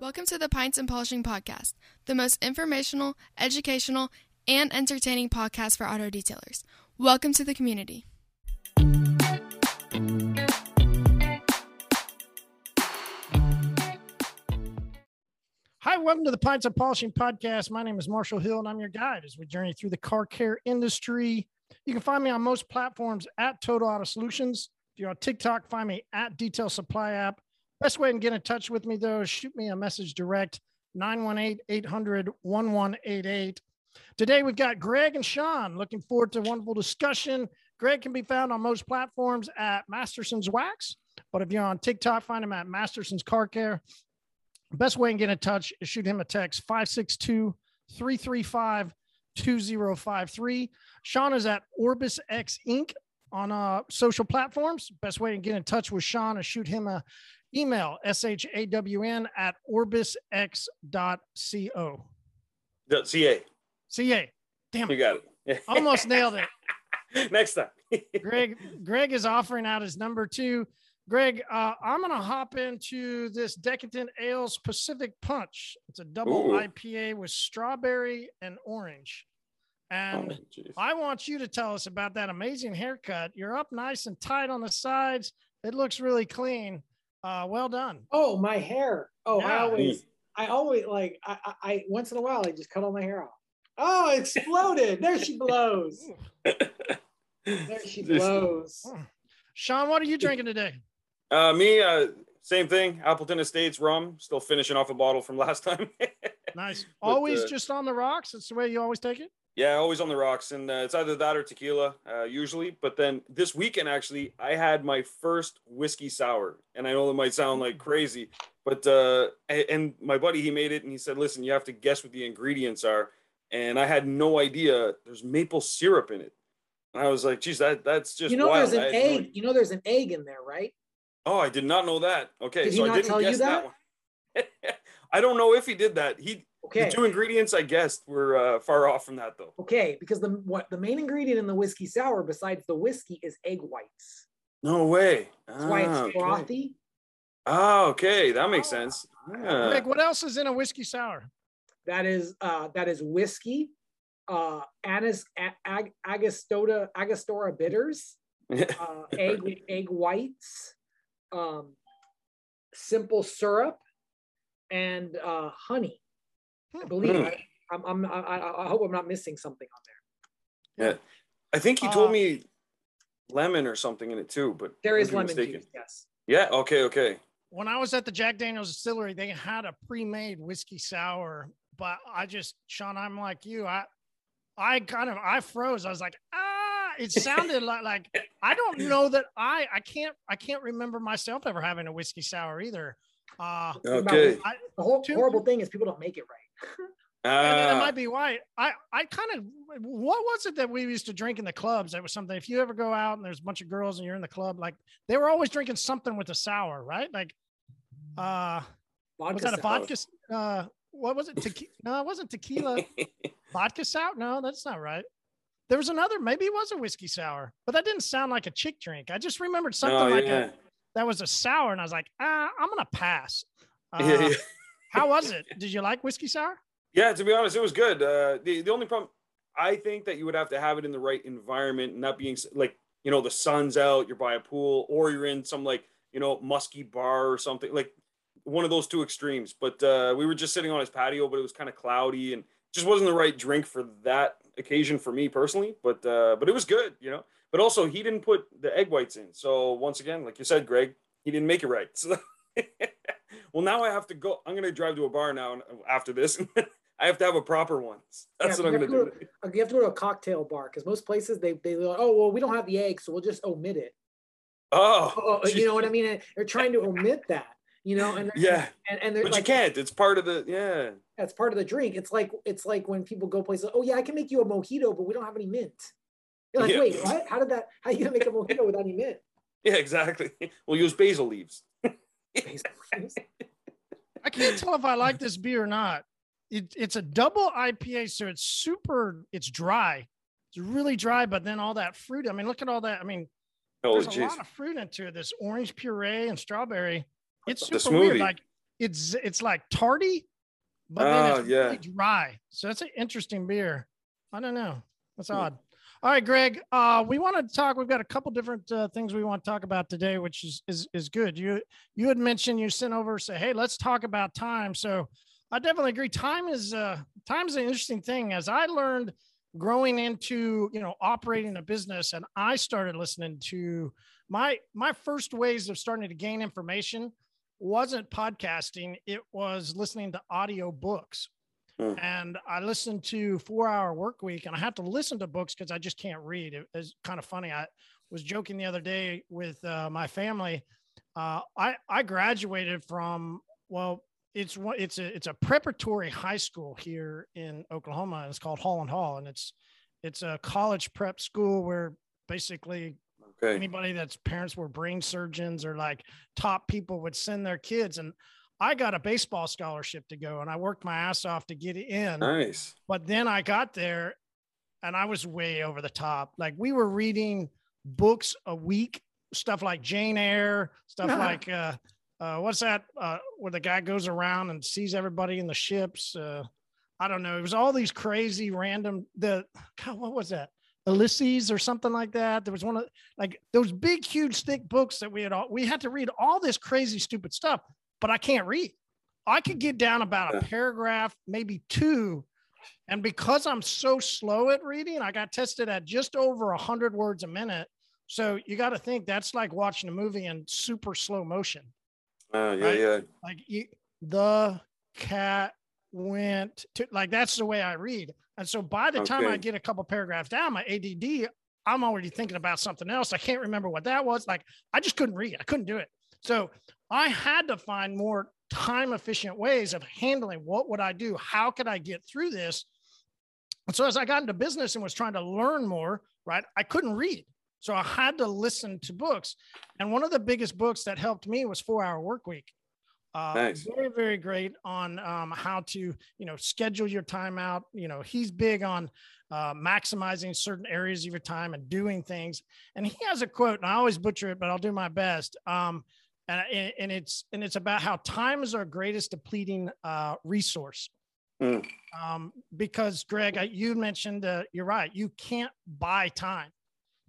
Welcome to the Pints and Polishing Podcast, the most informational, educational, and entertaining podcast for auto detailers. Welcome to the community. Hi, welcome to the Pints and Polishing Podcast. My name is Marshall Hill, and I'm your guide as we journey through the car care industry. You can find me on most platforms at Total Auto Solutions. You're on TikTok, find me at Detail Supply App. Best way to get in touch with me, though, shoot me a message direct 918 800 1188. Today, we've got Greg and Sean. Looking forward to a wonderful discussion. Greg can be found on most platforms at Masterson's Wax, but if you're on TikTok, find him at Masterson's Car Care. Best way to get in touch is shoot him a text 562 335 2053. Sean is at Orbis X Inc. on uh, social platforms. Best way to get in touch with Sean is shoot him a email shawn at orbisx.co. The CA. CA. Damn You got it. Almost nailed it. Next time. Greg Greg is offering out his number two. Greg, uh, I'm gonna hop into this Decadent Ales Pacific Punch. It's a double Ooh. IPA with strawberry and orange. And Oh. I want you to tell us about that amazing haircut. You're up nice and tight on the sides. It looks really clean. Uh, well done. Oh, my hair. Oh, I always, I always like, I, I, I, once in a while, I just cut all my hair off. Oh, it exploded. there she blows. There she blows. Sean, what are you drinking today? Uh, me, uh, same thing. Appleton Estates rum. Still finishing off a bottle from last time. Nice. But, Always uh, just on the rocks. That's the way you always take it. Yeah, always on the rocks, and uh, it's either that or tequila, uh, usually. But then this weekend, actually, I had my first whiskey sour, and I know that might sound like crazy, but uh, and my buddy he made it, and he said, "Listen, you have to guess what the ingredients are," and I had no idea. There's maple syrup in it. And I was like, "Geez, that that's just You know, wild." there's an had no egg. You know, there's an egg in there, right? Oh, I did not know that. Okay, Did he so I didn't tell you guess that? that? one. I don't know if he did that. He Okay. the two ingredients I guessed were uh, far off from that though. Okay, because the what the main ingredient in the whiskey sour, besides the whiskey, is egg whites. No way. That's why Ah, it's okay. frothy. Oh, okay, that makes Oh. sense. Ah. Greg, what else is in a whiskey sour? That is uh that is whiskey, uh anise ag, ag, agostota agostora bitters, uh, egg egg whites, um, simple syrup, and uh, honey. I believe. Hmm. I, I'm, I'm, I, I I hope I'm not missing something on there. Yeah, I think he told Uh, me lemon or something in it too, but There I is could be lemon mistaken. juice. Yes. Yeah. Okay. Okay. when I was at the Jack Daniels distillery, they had a pre-made whiskey sour, but I just, Sean, I'm like you. I, I kind of, I froze. I was like, ah, it sounded like, like, I don't know that I, I can't, I can't remember myself ever having a whiskey sour either. Uh, Okay. I, The whole Two- horrible thing is people don't make it right. And it Ah, might be why I, I kind of, what was it that we used to drink in the clubs? That was something, if you ever go out and there's a bunch of girls and you're in the club, like they were always drinking something with a sour, right? Like, uh, was Vodka that a sour. vodka? Uh, what was it? Tequila? no, it wasn't tequila. vodka sour? No, that's not right. There was another. Maybe it was a whiskey sour, but that didn't sound like a chick drink. I just remembered something no, like yeah. a, that was a sour, and I was like, ah, I'm gonna pass. Uh, yeah, yeah. How was it? Did you like whiskey sour? Yeah, to be honest, it was good. Uh, the the only problem, I think that you would have to have it in the right environment, not being like you know the sun's out, you're by a pool, or you're in some like you know musky bar or something like one of those two extremes. But uh, we were just sitting on his patio, but it was kind of cloudy and just wasn't the right drink for that occasion for me personally. But uh, but it was good, you know. But also he didn't put the egg whites in, so once again, like you said, Greg, he didn't make it right. So. well, now I have to go. I'm gonna drive to a bar now and- uh, after this. I have to have a proper one. That's Yeah, what I'm gonna do. to uh, You have to go to a cocktail bar because most places they they like, oh well we don't have the egg so we'll just omit it. Oh, Oh, oh you know what I mean? They're trying to omit that. You know, and yeah, and, and they're but like, you can't. It's part of the yeah. That's part of the drink. It's like it's like when people go places. Oh yeah, I can make you a mojito, but we don't have any mint. You're like, Yeah. wait, what? How did that? How you gonna make a mojito without any mint? Yeah, exactly. We'll use basil leaves. I can't tell if I like this beer or not. It, it's a double IPA, so it's super. It's dry. It's really dry, but then all that fruit. I mean, look at all that. I mean, Oh, there's a lot of fruit into it. This orange puree and strawberry. It's super weird. Like it's it's like tarty, but then Ah, it's yeah. really dry. So that's an interesting beer. I don't know. That's Hmm. odd. All right, Greg. Uh, we want to talk. We've got a couple different uh, things we want to talk about today, which is is is good. You you had mentioned you sent over say, hey, let's talk about time. So I definitely agree. Time is uh, time is an interesting thing. As I learned growing into you know operating a business, and I started listening to my my first ways of starting to gain information wasn't podcasting. It was listening to audio books Hmm. and I listened to Four Hour Work Week, and I have to listen to books because I just can't read. It was kind of funny. I was joking the other day with uh, my family. Uh, I I graduated from well, it's one it's a it's a preparatory high school here in Oklahoma. And it's called Holland Hall, and it's it's a college prep school where basically Okay. anybody that's parents were brain surgeons or like top people would send their kids and i got a baseball scholarship to go and i worked my ass off to get in Nice. but then i got there and i was way over the top like we were reading books a week stuff like jane eyre stuff like uh uh, what's that? Uh, where the guy goes around and sees everybody in the ships. Uh, I don't know. It was all these crazy random. The God, what was that? Ulysses or something like that. There was one of like those big, huge, thick books that we had all. We had to read all this crazy, stupid stuff. But I can't read. I could get down about a paragraph, maybe two, and because I'm so slow at reading, I got tested at just over a hundred words a minute. So you got to think that's like watching a movie in super slow motion Uh, yeah, Right. yeah. like you, the cat went to like that's the way I read. And so by the time I get a couple paragraphs down, my ADD, I'm already thinking about something else. I can't remember what that was. Like I just couldn't read. I couldn't do it. So I had to find more time efficient ways of handling what would I do? How could I get through this? And so as I got into business and was trying to learn more, right, I couldn't read. So I had to listen to books. And one of the biggest books that helped me was Four Hour Work Week. Uh, Nice. Very, very great on um, how to, you know, schedule your time out. You know, he's big on uh, maximizing certain areas of your time and doing things. And he has a quote, and I always butcher it, but I'll do my best. Um, and, and it's and it's about how time is our greatest depleting uh, resource. Mm. Um, because Greg, I, you mentioned uh, you're right. You can't buy time.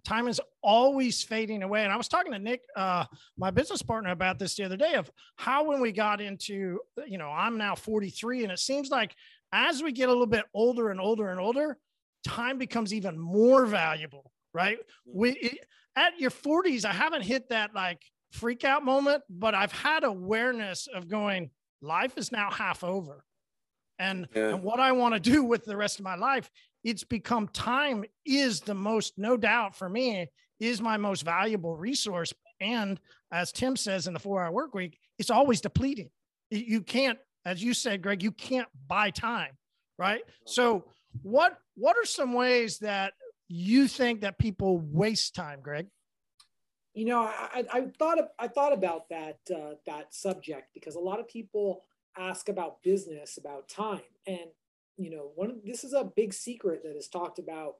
Time is always fading away. And I was talking to Nick, uh, my business partner, about this the other day of how when we got into, you know, I'm now 43, and it seems like as we get a little bit older and older and older, time becomes even more valuable, right? We it, at your 40s, I haven't hit that like freak out moment, but I've had awareness of going, life is now half over. And, Yeah. and what I want to do with the rest of my life, it's become time is the most, no doubt for me, is my most valuable resource. And as Tim says in the four hour work week, it's always depleting. You- You can't, as you said, Greg, you can't buy time, right? So what what are some ways that you think that people waste time, Greg? You know I, I thought i thought about that uh, that subject because a lot of people ask about business about time. And you know one of, this is a big secret that is talked about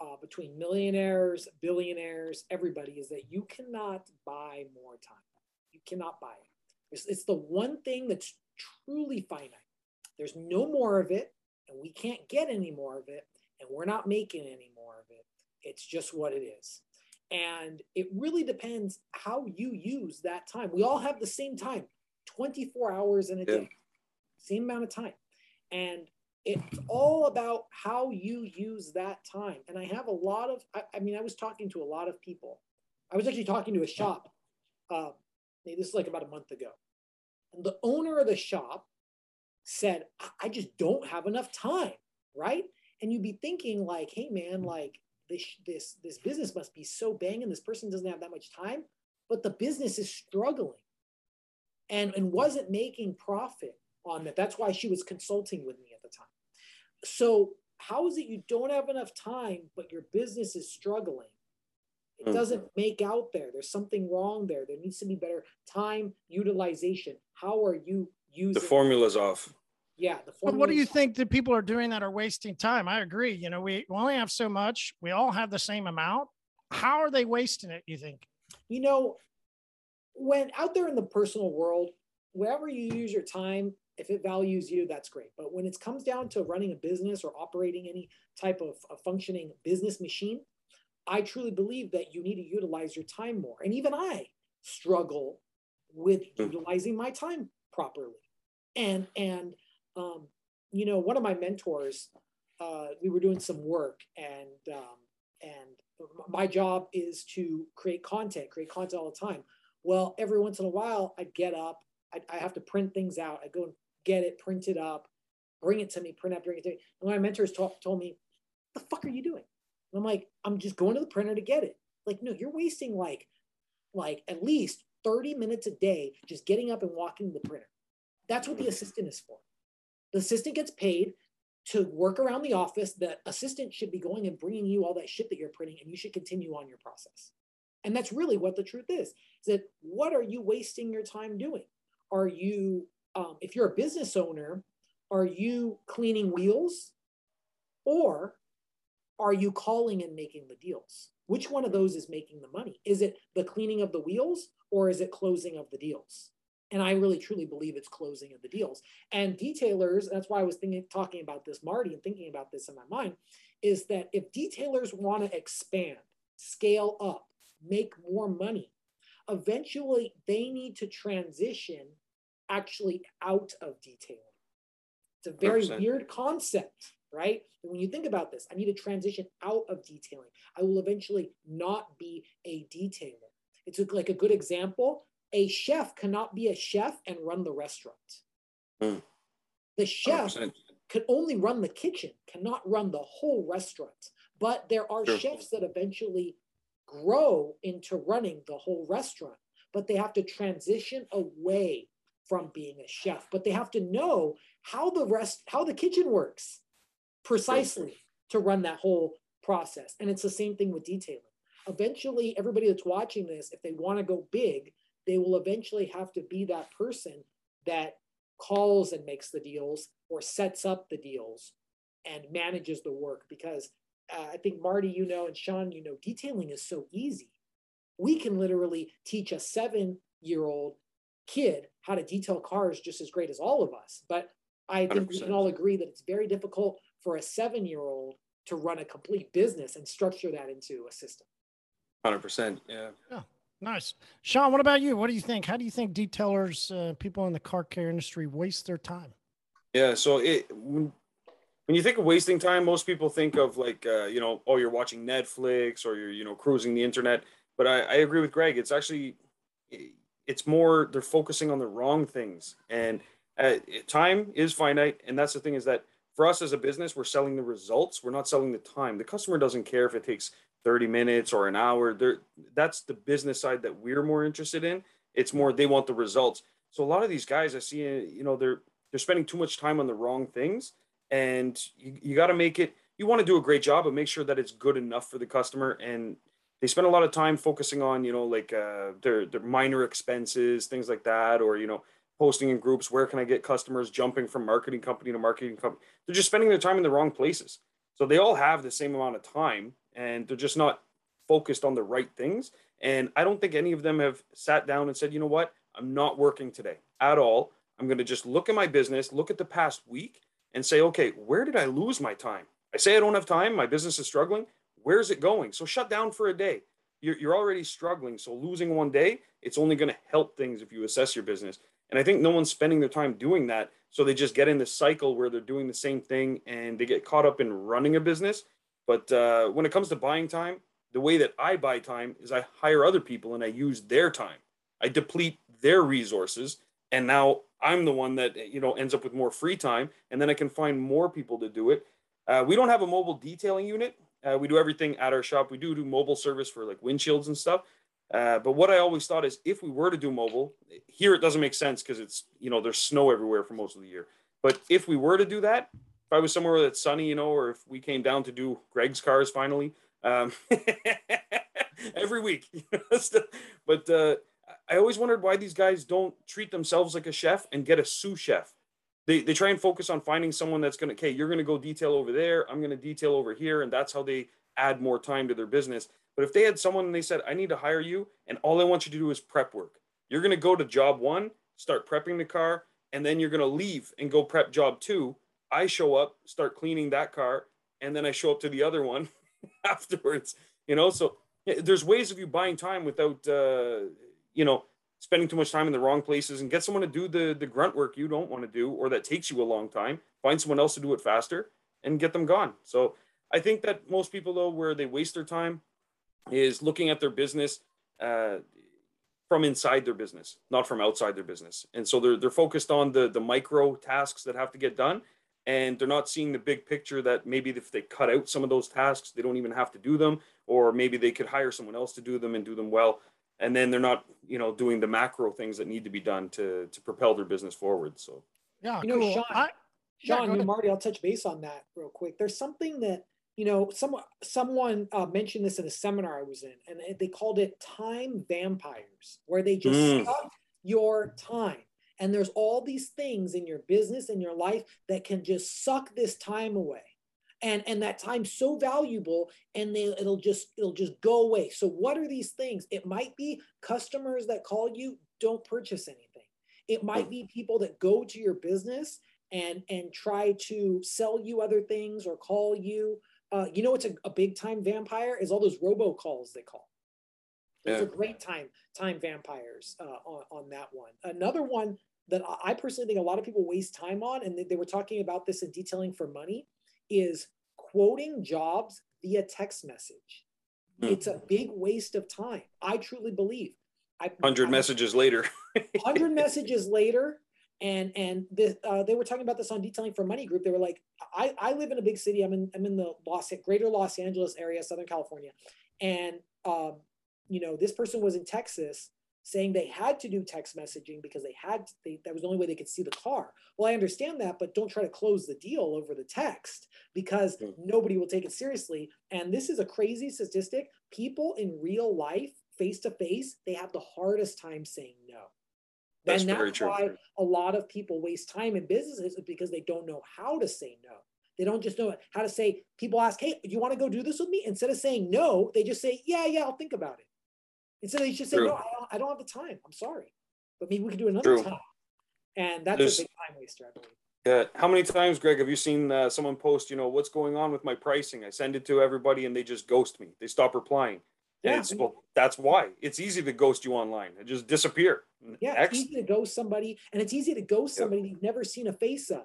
uh, between millionaires billionaires everybody is that you cannot buy more time. You cannot buy it. It's, it's the one thing that's truly finite. There's no more of it and we can't get any more of it and we're not making any more of it. It's just what it is and it really depends how you use that time. We all have the same time 24 hours in a Yeah. day, same amount of time. And it's all about how you use that time. And I have a lot of, I, I mean, I was talking to a lot of people. I was actually talking to a shop. Uh, this is like about a month ago. And the owner of the shop said, I, I just don't have enough time. Right. And you'd be thinking, like, hey, man, like, this this this business must be so banging this person doesn't have that much time but the business is struggling and and wasn't making profit on that. That's why she was consulting with me at the time. So how is it you don't have enough time but your business is struggling? It Hmm. doesn't make out there. There's something wrong there. There needs to be better time utilization. How are you using The formula's off. Yeah the But what do you think that people are doing that are wasting time? I agree. You know, we, we only have so much. We all have the same amount. how are they wasting it? You think? You know, when out there in the personal world, wherever you use your time, if it values you, that's great. But when it comes down to running a business or operating any type of a functioning business machine, I truly believe that you need to utilize your time more. And even I struggle with hmm. utilizing my time properly. And and um, you know, one of my mentors, uh, we were doing some work, and um, and my job is to create content, create content all the time. Well, every once in a while, I'd get up, I, have to print things out. I go and get it, printed up, bring it to me, print out, bring it to me. And my mentors talk, told me, "The fuck are you doing?" And I'm like, "I'm just going to the printer to get it." Like, no, you're wasting like, like at least 30 minutes a day just getting up and walking to the printer. That's what the assistant is for. The assistant gets paid to work around the office. The assistant should be going and bringing you all that shit that you're printing, and you should continue on your process. And that's really what the truth is. Is that what are you wasting your time doing? Are you, um, if you're a business owner, are you cleaning wheels, or are you calling and making the deals? Which one of those is making the money? Is it the cleaning of the wheels, or is it closing of the deals? And I really truly believe it's closing of the deals. And detailers, that's why I was thinking, talking about this, Marty, and thinking about this in my mind, is that if detailers want to expand, scale up, make more money, eventually they need to transition actually out of detailing. It's a very 100%. weird concept, right? when you think about this, I need to transition out of detailing. I will eventually not be a detailer. It's like a good example a chef cannot be a chef and run the restaurant. Mm. The chef 100%. could only run the kitchen, cannot run the whole restaurant. But there are sure. chefs that eventually grow into running the whole restaurant, but they have to transition away from being a chef. But they have to know how the rest, how the kitchen works precisely to run that whole process. And it's the same thing with detailing. Eventually, everybody that's watching this, if they want to go big, they will eventually have to be that person that calls and makes the deals or sets up the deals and manages the work because uh, I think Marty, you know, and Sean, you know, detailing is so easy. We can literally teach a seven year old kid how to detail cars just as great as all of us. But I think 100%. we can all agree that it's very difficult for a seven year old to run a complete business and structure that into a system. 100%. Yeah. yeah. Nice. Sean, what about you? What do you think? How do you think detailers, uh, people in the car care industry, waste their time? Yeah. So it, when, when you think of wasting time, most people think of like, uh, you know, oh, you're watching Netflix or you're, you know, cruising the internet. But I, I agree with Greg. It's actually, it's more, they're focusing on the wrong things. And uh, time is finite. And that's the thing is that for us as a business, we're selling the results. We're not selling the time. The customer doesn't care if it takes 30 minutes or an hour. There, that's the business side that we're more interested in. It's more they want the results. So a lot of these guys I see, you know, they're they're spending too much time on the wrong things, and you, you got to make it. You want to do a great job, but make sure that it's good enough for the customer. And they spend a lot of time focusing on, you know, like uh, their their minor expenses, things like that, or you know, posting in groups. Where can I get customers? Jumping from marketing company to marketing company. They're just spending their time in the wrong places. So they all have the same amount of time, and they're just not focused on the right things. And I don't think any of them have sat down and said, you know what, I'm not working today at all. I'm going to just look at my business, look at the past week, and say, okay, where did I lose my time? I say I don't have time, my business is struggling. Where's it going? So shut down for a day. You're, you're already struggling. So losing one day, it's only going to help things if you assess your business. And I think no one's spending their time doing that. So they just get in the cycle where they're doing the same thing and they get caught up in running a business but uh, when it comes to buying time, the way that I buy time is I hire other people and I use their time. I deplete their resources, and now I'm the one that you know ends up with more free time, and then I can find more people to do it. Uh, we don't have a mobile detailing unit. Uh, we do everything at our shop. We do do mobile service for like windshields and stuff. Uh, but what I always thought is if we were to do mobile, here it doesn't make sense because it's you know there's snow everywhere for most of the year. But if we were to do that, I was somewhere that's sunny, you know, or if we came down to do Greg's cars finally, um, every week. but uh, I always wondered why these guys don't treat themselves like a chef and get a sous chef. They, they try and focus on finding someone that's going to, okay, you're going to go detail over there. I'm going to detail over here. And that's how they add more time to their business. But if they had someone and they said, I need to hire you, and all I want you to do is prep work, you're going to go to job one, start prepping the car, and then you're going to leave and go prep job two. I show up, start cleaning that car, and then I show up to the other one afterwards. You know, so there's ways of you buying time without, uh, you know, spending too much time in the wrong places and get someone to do the the grunt work you don't want to do or that takes you a long time. Find someone else to do it faster and get them gone. So I think that most people though, where they waste their time, is looking at their business uh, from inside their business, not from outside their business. And so they're they're focused on the the micro tasks that have to get done, and they're not seeing the big picture that maybe if they cut out some of those tasks, they don't even have to do them, or maybe they could hire someone else to do them and do them well. And then they're not, you know, doing the macro things that need to be done to to propel their business forward. So Yeah, You know, cool. Sean- I, Sean, go and. Marty, I'll touch base on that real quick. There's something that you know, someone someone uh, mentioned this in a seminar I was in, and they- they called it time vampires, where they just Mm. suck your time. And there's all these things in your business and your life that can just suck this time away. And and that time's so valuable, and they it'll just it'll just go away. So what are these things? It might be customers that call you don't purchase anything. It might be people that go to your business and and try to sell you other things or call you. Uh, you know, what's a, a big time vampire is all those robocalls they call. Those Yeah. are great time time vampires uh, on on that one. Another one that I personally think a lot of people waste time on, and they, they were talking about this in detailing for money, is quoting jobs via text message. Hmm. It's a big waste of time. I truly believe. I, hundred messages later. 100 messages later and and the, uh, they were talking about this on detailing for money group they were like i i live in a big city i'm in i'm in the los greater los angeles area southern california and um you know this person was in texas saying they had to do text messaging because they had they, that was the only way they could see the car well i understand that but don't try to close the deal over the text because Mm. nobody will take it seriously and this is a crazy statistic people in real life face to face they have the hardest time saying no That's and very that's true. why a lot of people waste time in businesses because they don't know how to say no. They don't just know how to say, people ask, hey, do you want to go do this with me? Instead of saying no, they just say, yeah, yeah, I'll think about it. Instead they just say, True. no, I don't, I don't have the time. I'm sorry. But maybe we can do another True. time. And that's There's- a big time waster, I believe. Yeah. How many times, Greg, have you seen uh, someone post, you know, what's going on with my pricing? I send it to everybody and they just ghost me. They stop replying. Yeah, it's, well, that's why. It's easy to ghost you online. It just disappear. Yeah, X, it's easy to ghost somebody, and it's easy to ghost somebody you've never seen a face of.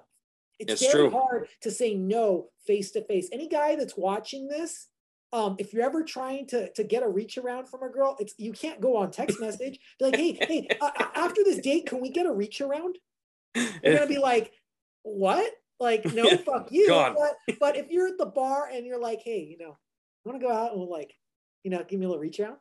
It's It's very true. hard to say no face to face. Any guy that's watching this, um, if you're ever trying to to get a reach around from a girl, it's you can't go on text message. Be like, hey, hey, uh, uh, after this date, can we get a reach around? You're gonna be like, what? Like, no, fuck you. But but if you're at the bar and you're like, hey, you know, I want to go out and like, you know, give me a little reach around?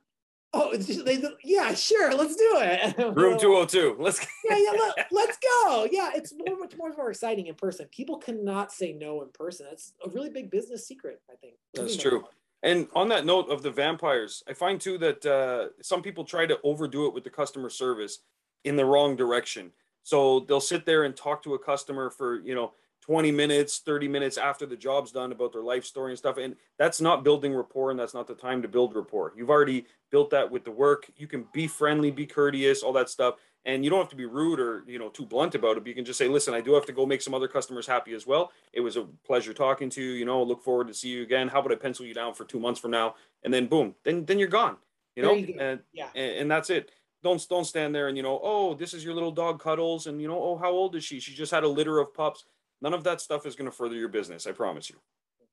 Oh, it's just, they, yeah, sure, let's do it. Room 202. Let's yeah, yeah, let, let's go. Yeah, it's more, much more, more exciting in person. People cannot say no in person. That's a really big business secret, I think. That's true. And on that note of the vampires, I find too that uh, some people try to overdo it with the customer service in the wrong direction. So they'll sit there and talk to a customer for, you know, 20 minutes, 30 minutes after the job's done about their life story and stuff. And that's not building rapport and that's not the time to build rapport. You've already built that with the work. You can be friendly, be courteous, all that stuff. And you don't have to be rude or, you know, too blunt about it. But you can just say, listen, I do have to go make some other customers happy as well. It was a pleasure talking to you. You know, look forward to see you again. How about I pencil you down for two months from now? And then boom, then then you're gone. You know, you and, Yeah. and and that's it. Don't don't stand there and you know, oh, this is your little dog cuddles, and you know, oh, how old is she? She just had a litter of pups. None of that stuff is going to further your business. I promise you.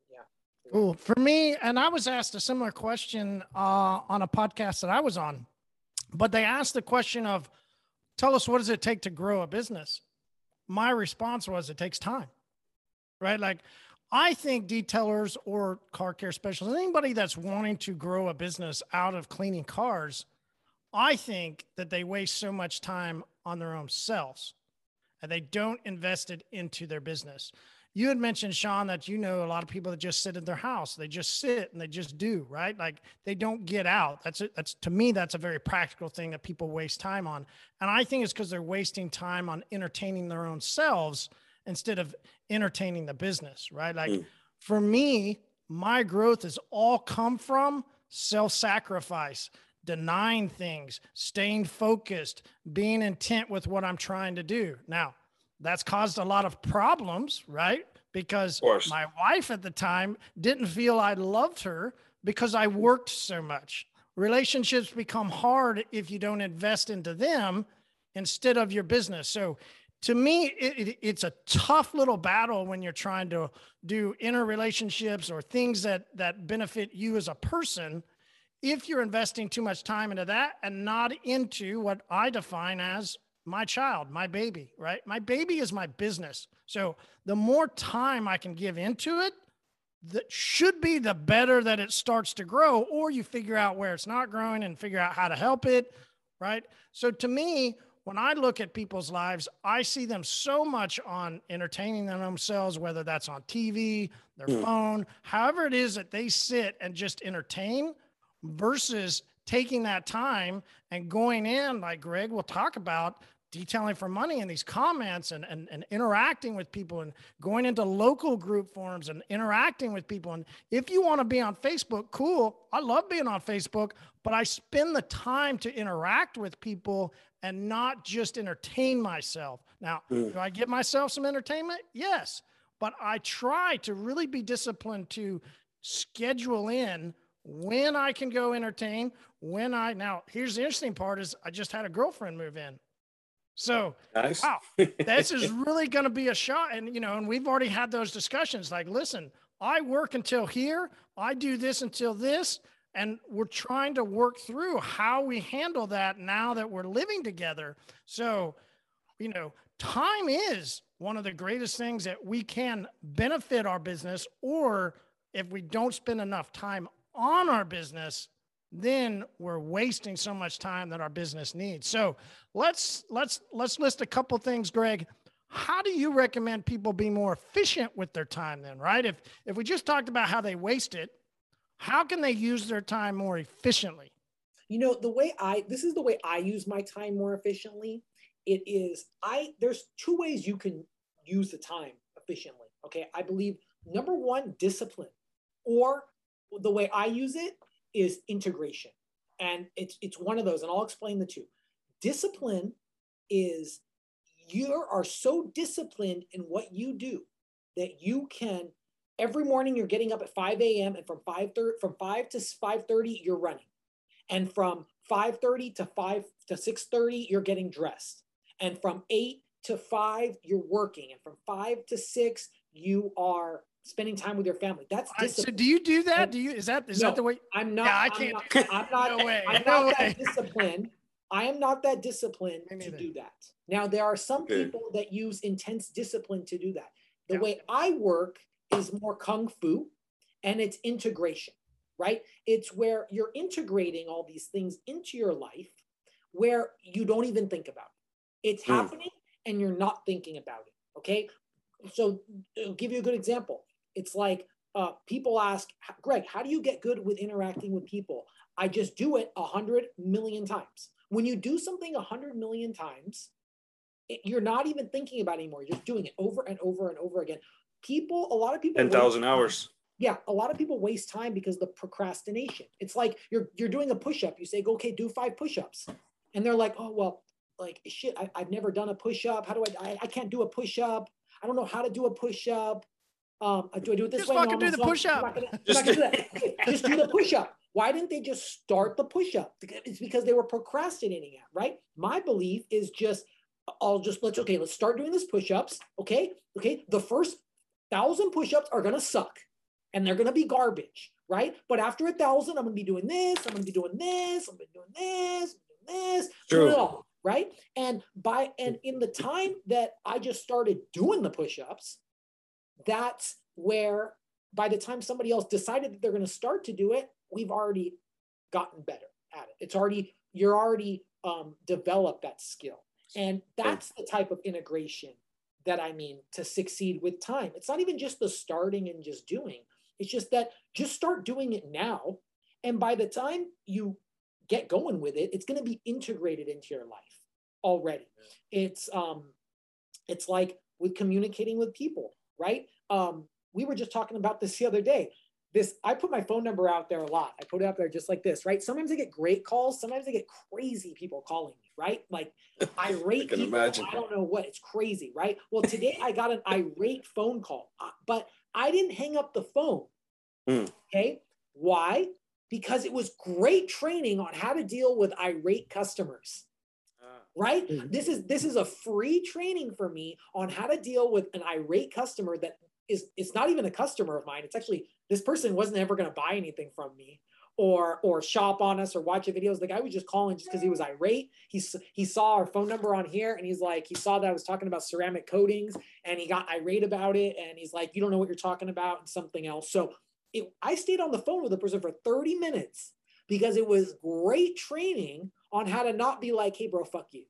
Yeah. Cool. For me, and I was asked a similar question uh, on a podcast that I was on, but they asked the question of, tell us what does it take to grow a business? My response was, it takes time, right? Like, I think detailers or car care specialists, anybody that's wanting to grow a business out of cleaning cars, I think that they waste so much time on their own selves and they don't invest it into their business you had mentioned sean that you know a lot of people that just sit in their house. They just sit and they just do right? Like they don't get out. That's it that's to me that's a very practical thing that people waste time on. And i think it's because they're wasting time on entertaining their own selves instead of entertaining the business right? Like Mm. for me my growth has all come from self sacrifice, denying things, staying focused, being intent with what I'm trying to do. Now, that's caused a lot of problems, right? Because my wife at the time didn't feel I loved her because I worked so much. Relationships become hard if you don't invest into them instead of your business. So, to me, it, it, it's a tough little battle when you're trying to do inner relationships or things that that benefit you as a person. If you're investing too much time into that and not into what I define as my child, my baby, right? My baby is my business. So the more time I can give into it, that should be the better that it starts to grow, or you figure out where it's not growing and figure out how to help it, right? So to me, when I look at people's lives, I see them so much on entertaining themselves, whether that's on TV, their mm. phone, however it is that they sit and just entertain versus taking that time and going in, like Greg will talk about, detailing for money and these comments and, and, and interacting with people and going into local group forums and interacting with people. And if you want to be on Facebook, cool. I love being on Facebook, but I spend the time to interact with people and not just entertain myself. Now, mm. do I give myself some entertainment? Yes. But I try to really be disciplined to schedule in when I can go entertain, when I now here's the interesting part is I just had a girlfriend move in. So nice. wow, this is really going to be a shot. And, you know, and we've already had those discussions like, listen, I work until here, I do this until this. And we're trying to work through how we handle that now that we're living together. So, you know, time is one of the greatest things that we can benefit our business, or if we don't spend enough time on our business, then we're wasting so much time that our business needs. So let's let's let's list a couple things, Greg. How do you recommend people be more efficient with their time then, right? If if we just talked about how they waste it, how can they use their time more efficiently? You know, the way I this is the way I use my time more efficiently. It is I there's two ways you can use the time efficiently. Okay? I believe number 1 discipline or the way I use it is integration. And it's it's one of those, and I'll explain the two. Discipline is you are so disciplined in what you do that you can every morning you're getting up at 5 a.m. and from 5 from 5 to 5:30 you're running. And from 5:30 to 5 to 6:30 you're getting dressed. And from 8 to 5 you're working. And from 5 to 6 you are spending time with your family. That's discipline. So do you do that? Do you is that is no, that the way? I'm not. Yeah, I can't. I'm not. I'm not, no way. I'm no not way. that disciplined. I am not that disciplined to do that. Now there are some okay. people that use intense discipline to do that. The yeah. way I work is more kung fu, and it's integration. Right? It's where you're integrating all these things into your life, where you don't even think about it. It's mm. happening, and you're not thinking about it. Okay. So I'll give you a good example it's like uh, people ask, Greg, how do you get good with interacting with people? I just do it a hundred million times. When you do something a hundred million times, it, you're not even thinking about it anymore. You're just doing it over and over and over again. People, a lot of people, ten thousand hours. Yeah, a lot of people waste time because of the procrastination. It's like you're you're doing a push up. You say, okay, do five push ups, and they're like, oh well, like shit, I, have never done a push up. How do I, I? I can't do a push up. I don't know how to do a push up. Um, do I do it this just way? Just fucking no, do the push up. Just, do just do the push up. Why didn't they just start the push up? It's because they were procrastinating it, right? My belief is just, I'll just let's okay, let's start doing this push ups. Okay, okay. The first thousand push ups are gonna suck, and they're gonna be garbage, right? But after a thousand, I'm gonna be doing this. I'm gonna be doing this. I'm gonna be doing this. I'm doing this. True. all, right? And by and in the time that I just started doing the push ups that's where by the time somebody else decided that they're going to start to do it, we've already gotten better at it. It's already, you're already um, developed that skill. And that's the type of integration that I mean to succeed with time. It's not even just the starting and just doing, it's just that just start doing it now. And by the time you get going with it, it's going to be integrated into your life already. It's um, it's like with communicating with people right? Um, we were just talking about this the other day. this I put my phone number out there a lot. I put it out there just like this, right? Sometimes I get great calls. Sometimes I get crazy people calling me, right? Like irate I can people. imagine. I don't know what. It's crazy, right? Well, today I got an irate phone call, uh, but I didn't hang up the phone. Mm. Okay, why? Because it was great training on how to deal with irate customers right? Mhm. this is this is a free training for me on how to deal with an irate customer that is it's not even a customer of mine. It's actually this person wasn't ever going to buy anything from me or or shop on us or watch the videos. The guy was just calling just because he was irate. He, he saw our phone number on here and he's like he saw that i was talking about ceramic coatings and he got irate about it and he's like you don't know what you're talking about and something else. So it, i stayed on the phone with the person for 30 minutes because it was great training on how to not be like hey bro fuck you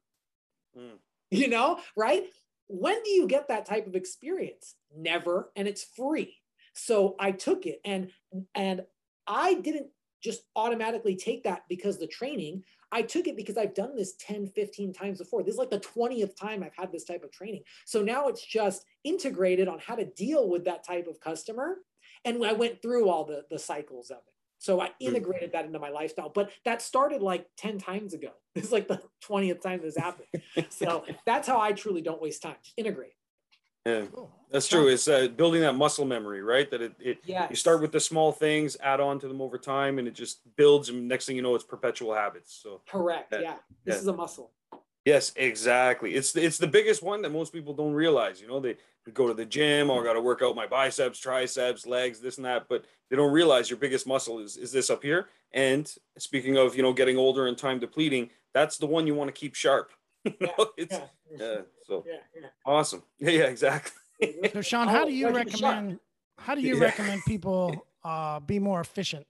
Mm. you know, right? When do you get that type of experience? Never, and it's free. So I took it and and I didn't just automatically take that because the training. I took it because I've done this 10, 15 times before. This is like the 20th time I've had this type of training. So now it's just integrated on how to deal with that type of customer. And I went through all the, the cycles of it. So I integrated that into my lifestyle, but that started like 10 times ago. It's like the 20th time this happened. So that's how I truly don't waste time. Just integrate. Yeah, that's true. It's uh, building that muscle memory, right? That it, it Yeah. you start with the small things, add on to them over time, and it just builds. And next thing you know, it's perpetual habits. So Correct. Yeah. Yeah. This Yeah. is a muscle. yes, exactly. It's the, it's the biggest one that most people don't realize. You know, they, they go to the gym or I got to work out my biceps, triceps, legs, this and that, but they don't realize your biggest muscle is is this up here. And speaking of you know getting older and time depleting, that's the one you want to keep sharp. You Yeah. know, it's Yeah. yeah. So Yeah. yeah. awesome. Yeah, yeah, exactly. So Sean, how Oh, do you gotta keep it sharp. recommend how do you Yeah. recommend people uh, be more efficient?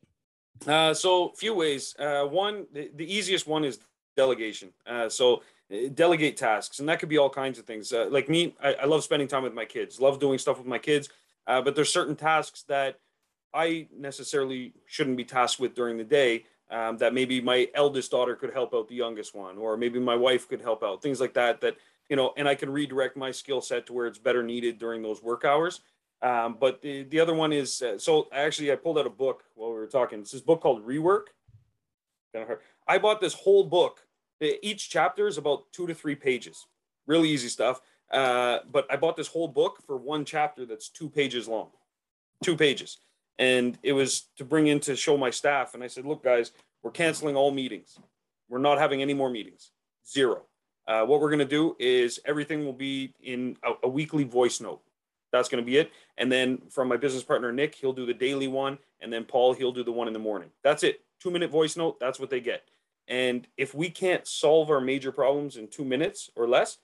Uh, so a few ways. Uh, one, the, the easiest one is delegation. Uh, so delegate tasks, and that could be all kinds of things. Uh, like me, I, I love spending time with my kids. Love doing stuff with my kids. Uh, but there's certain tasks that I necessarily shouldn't be tasked with during the day. Um, that maybe my eldest daughter could help out the youngest one, or maybe my wife could help out. Things like that. That you know, and I can redirect my skill set to where it's better needed during those work hours. Um, but the, the other one is uh, so actually I pulled out a book while we were talking. It's this book called Rework. I bought this whole book. Each chapter is about two to three pages. Really easy stuff. Uh, but I bought this whole book for one chapter that's two pages long. Two pages. And it was to bring in to show my staff. And I said, look, guys, we're canceling all meetings. We're not having any more meetings. Zero. Uh, what we're going to do is everything will be in a, a weekly voice note. That's going to be it. And then from my business partner, Nick, he'll do the daily one. And then Paul, he'll do the one in the morning. That's it. Two minute voice note. That's what they get. And if we can't solve our major problems in two minutes or less,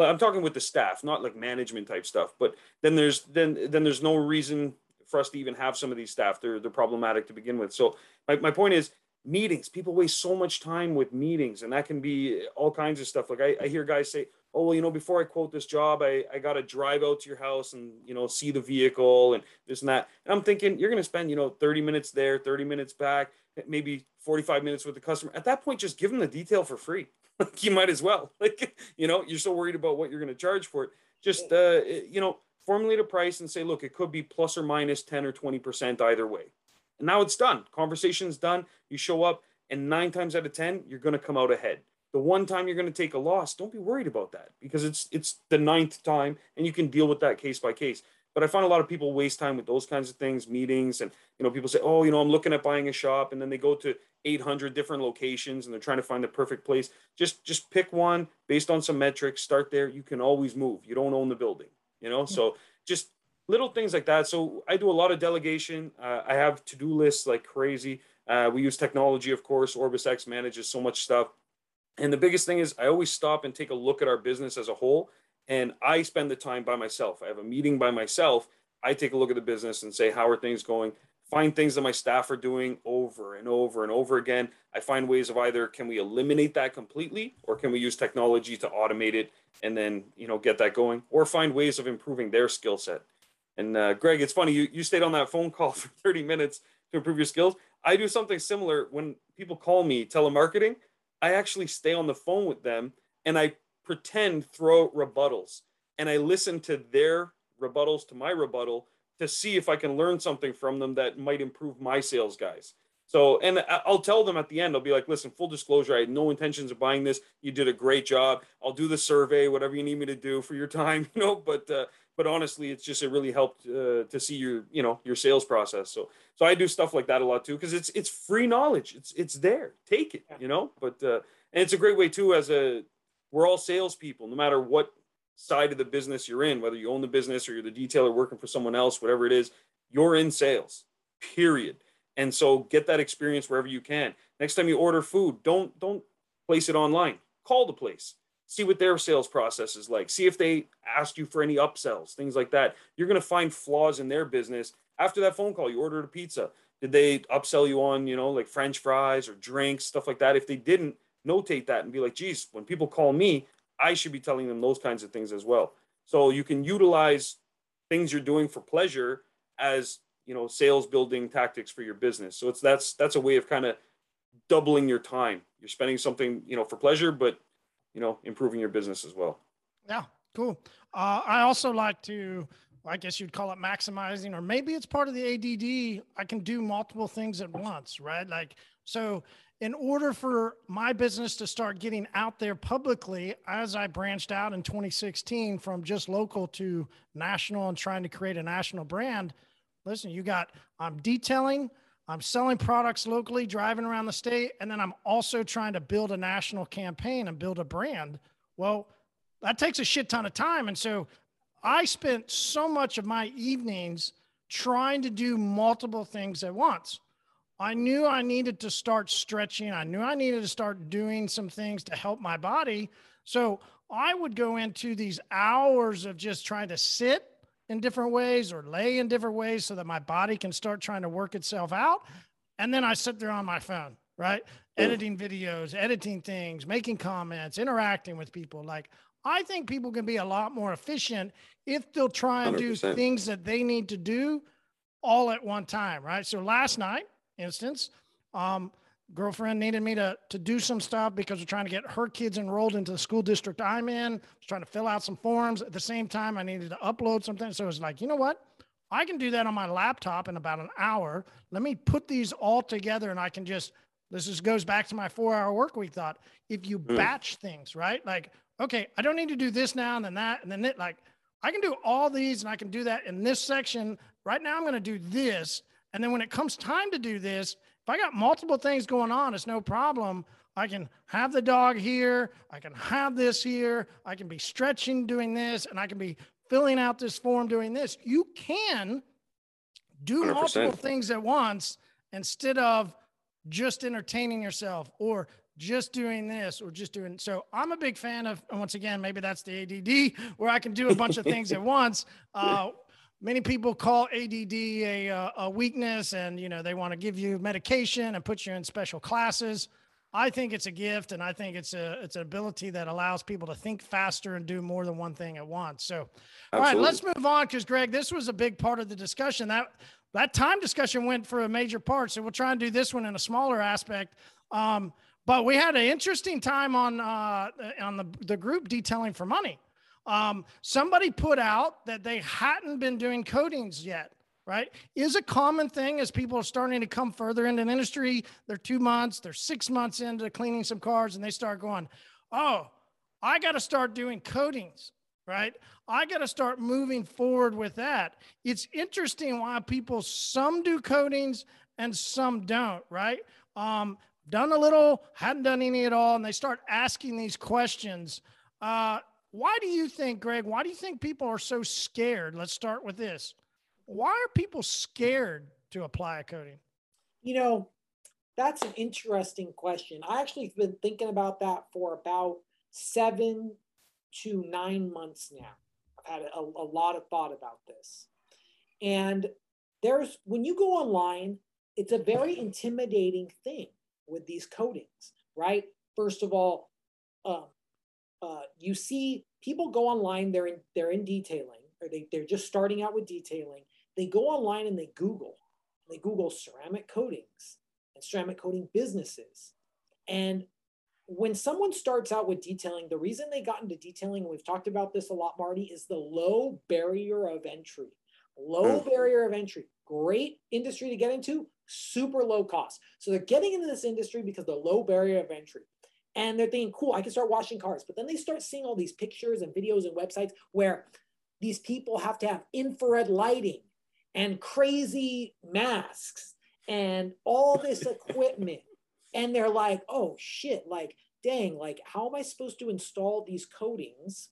I'm talking with the staff, not like management type stuff. But then there's then then there's no reason for us to even have some of these staff. They're they're problematic to begin with. So my, my point is meetings. People waste so much time with meetings, and that can be all kinds of stuff. Like I, I hear guys say, "Oh, well, you know, before I quote this job, I I got to drive out to your house and you know see the vehicle and this and that." And I'm thinking you're to spend you know 30 minutes there, 30 minutes back, maybe 45 minutes with the customer. At that point, just give them the detail for free. Like you might as well. Like you know, you're so worried about what you're going to charge for it. Just uh, you know, formulate a price and say, look, it could be plus or minus 10 or 20 percent either way. And now it's done. Conversation's done. You show up, and nine times out of ten, you're going to come out ahead. The one time you're going to take a loss, don't be worried about that because it's it's the ninth time, and you can deal with that case by case. But I find a lot of people waste time with those kinds of things, meetings, and you know, people say, "Oh, you know, I'm looking at buying a shop," and then they go to 800 different locations and they're trying to find the perfect place. Just just pick one based on some metrics. Start there. You can always move. You don't own the building, you know. So just little things like that. So I do a lot of delegation. Uh, I have to do lists like crazy. Uh, we use technology, of course. Orbis X manages so much stuff. And the biggest thing is I always stop and take a look at our business as a whole. And I spend the time by myself. I have a meeting by myself. I take a look at the business and say, how are things going? Find things that my staff are doing over and over and over again. I find ways of either can we eliminate that completely or can we use technology to automate it and then, you know, get that going or find ways of improving their skill set. And uh, Greg, it's funny, you, you stayed on that phone call for 30 minutes to improve your skills. I do something similar when people call me telemarketing. I actually stay on the phone with them and I pretend throw out rebuttals and I listen to their rebuttals to my rebuttal to see if I can learn something from them that might improve my sales guys. So, and I'll tell them at the end, I'll be like, listen, full disclosure, I had no intentions of buying this. You did a great job. I'll do the survey, whatever you need me to do for your time, you know, but, uh, but honestly, it's just, it really helped uh, to see your, you know, your sales process. So, so I do stuff like that a lot too, cause it's, it's free knowledge. It's, it's there, take it, you know, but, uh, and it's a great way too, as a, we're all salespeople, no matter what side of the business you're in, whether you own the business or you're the detailer working for someone else, whatever it is, you're in sales, period. And so get that experience wherever you can. Next time you order food, don't don't place it online. Call the place. See what their sales process is like. See if they asked you for any upsells, things like that. You're going to find flaws in their business. After that phone call, you ordered a pizza. Did they upsell you on, you know, like French fries or drinks, stuff like that? If they didn't, notate that and be like, geez, when people call me, I should be telling them those kinds of things as well. So you can utilize things you're doing for pleasure as you know sales building tactics for your business. So it's that's that's a way of kind of doubling your time. You're spending something you know for pleasure, but you know improving your business as well. Yeah, cool. Uh, I also like to. I guess you'd call it maximizing, or maybe it's part of the ADD. I can do multiple things at once, right? Like, so in order for my business to start getting out there publicly, as I branched out in 2016 from just local to national and trying to create a national brand, listen, you got, I'm detailing, I'm selling products locally, driving around the state, and then I'm also trying to build a national campaign and build a brand. Well, that takes a shit ton of time. And so I spent so much of my evenings trying to do multiple things at once. I knew I needed to start stretching. I knew I needed to start doing some things to help my body. So I would go into these hours of just trying to sit in different ways or lay in different ways so that my body can start trying to work itself out. And then I sit there on my phone, right? Editing videos, editing things, making comments, interacting with people. Like, I think people can be a lot more efficient if they'll try and 100%. do things that they need to do all at one time, right? So last night, instance. Um, girlfriend needed me to, to do some stuff because we're trying to get her kids enrolled into the school district I'm in. I was trying to fill out some forms. At the same time, I needed to upload something. So it was like, you know what? I can do that on my laptop in about an hour. Let me put these all together and I can just, this just goes back to my four hour work week thought. If you mm. batch things, right? Like, okay, I don't need to do this now and then that and then it, like, I can do all these and I can do that in this section. Right now, I'm going to do this and then when it comes time to do this, if I got multiple things going on, it's no problem. I can have the dog here. I can have this here. I can be stretching doing this, and I can be filling out this form doing this. You can do 100%. multiple things at once instead of just entertaining yourself or just doing this or just doing so i'm a big fan of once again maybe that's the add where i can do a bunch of things at once uh, many people call ADD a, uh, a weakness and you know they want to give you medication and put you in special classes. I think it's a gift and I think it's a it's an ability that allows people to think faster and do more than one thing at once. So Absolutely. all right, let's move on because Greg, this was a big part of the discussion. That that time discussion went for a major part. So we'll try and do this one in a smaller aspect. Um, but we had an interesting time on uh, on the, the group detailing for money. Um, somebody put out that they hadn't been doing coatings yet, right? Is a common thing as people are starting to come further into an industry. They're two months, they're six months into cleaning some cars, and they start going, oh, I got to start doing coatings, right? I got to start moving forward with that. It's interesting why people, some do coatings and some don't, right? Um, done a little, hadn't done any at all, and they start asking these questions. Uh, why do you think, Greg, why do you think people are so scared? Let's start with this. Why are people scared to apply a coating? You know, that's an interesting question. I actually have been thinking about that for about seven to nine months now. I've had a, a lot of thought about this. And there's, when you go online, it's a very intimidating thing with these coatings, right? First of all, um, uh, you see people go online, they're in, they're in detailing, or they, they're just starting out with detailing. They go online and they Google, they Google ceramic coatings and ceramic coating businesses. And when someone starts out with detailing, the reason they got into detailing, and we've talked about this a lot, Marty, is the low barrier of entry. Low hmm. barrier of entry, great industry to get into, super low cost. So they're getting into this industry because the low barrier of entry. And they're thinking, cool, I can start washing cars. But then they start seeing all these pictures and videos and websites where these people have to have infrared lighting and crazy masks and all this equipment. And they're like, oh shit, like, dang, like, how am I supposed to install these coatings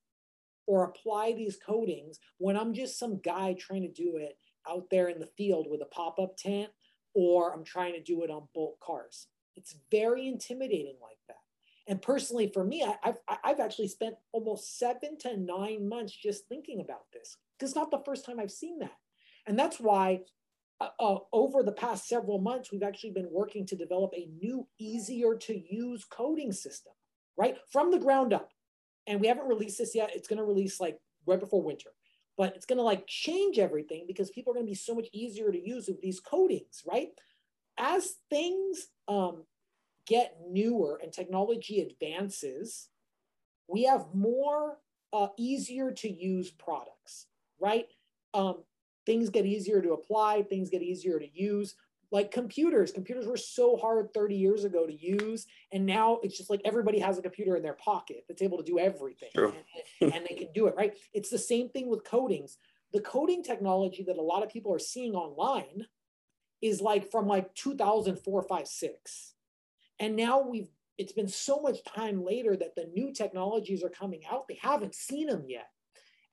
or apply these coatings when I'm just some guy trying to do it out there in the field with a pop up tent or I'm trying to do it on bulk cars? It's very intimidating like that. And personally, for me, I, have I've actually spent almost seven to nine months just thinking about this because it's not the first time I've seen that. And that's why uh, uh, over the past several months, we've actually been working to develop a new, easier to use coating system, right? From the ground up. And we haven't released this yet. It's going to release like right before winter, but it's going to like change everything because people are going to be so much easier to use with these coatings, right? As things um, get newer and technology advances, we have more uh, easier to use products, right? Um, things get easier to apply, things get easier to use. Like computers, computers were so hard 30 years ago to use, and now it's just like everybody has a computer in their pocket that's able to do everything, and, and they can do it, right? It's the same thing with coatings. The coating technology that a lot of people are seeing online is like from like 2004, 5, 6 and now we've it's been so much time later that the new technologies are coming out. They haven't seen them yet.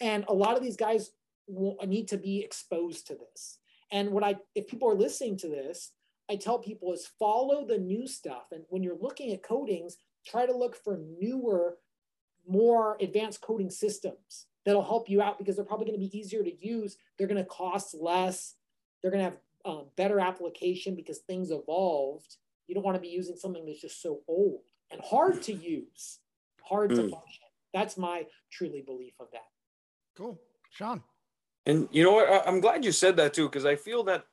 And a lot of these guys will, need to be exposed to this. And what I, if people are listening to this, I tell people is follow the new stuff. And when you're looking at coatings, try to look for newer, more advanced coating systems that'll help you out because they're probably going to be easier to use. They're going to cost less. They're going to have um, better application because things evolved you don't want to be using something that's just so old and hard to use, hard mm. to function. That's my truly belief of that. Cool. Sean. And you know what? I'm glad you said that too, because I feel that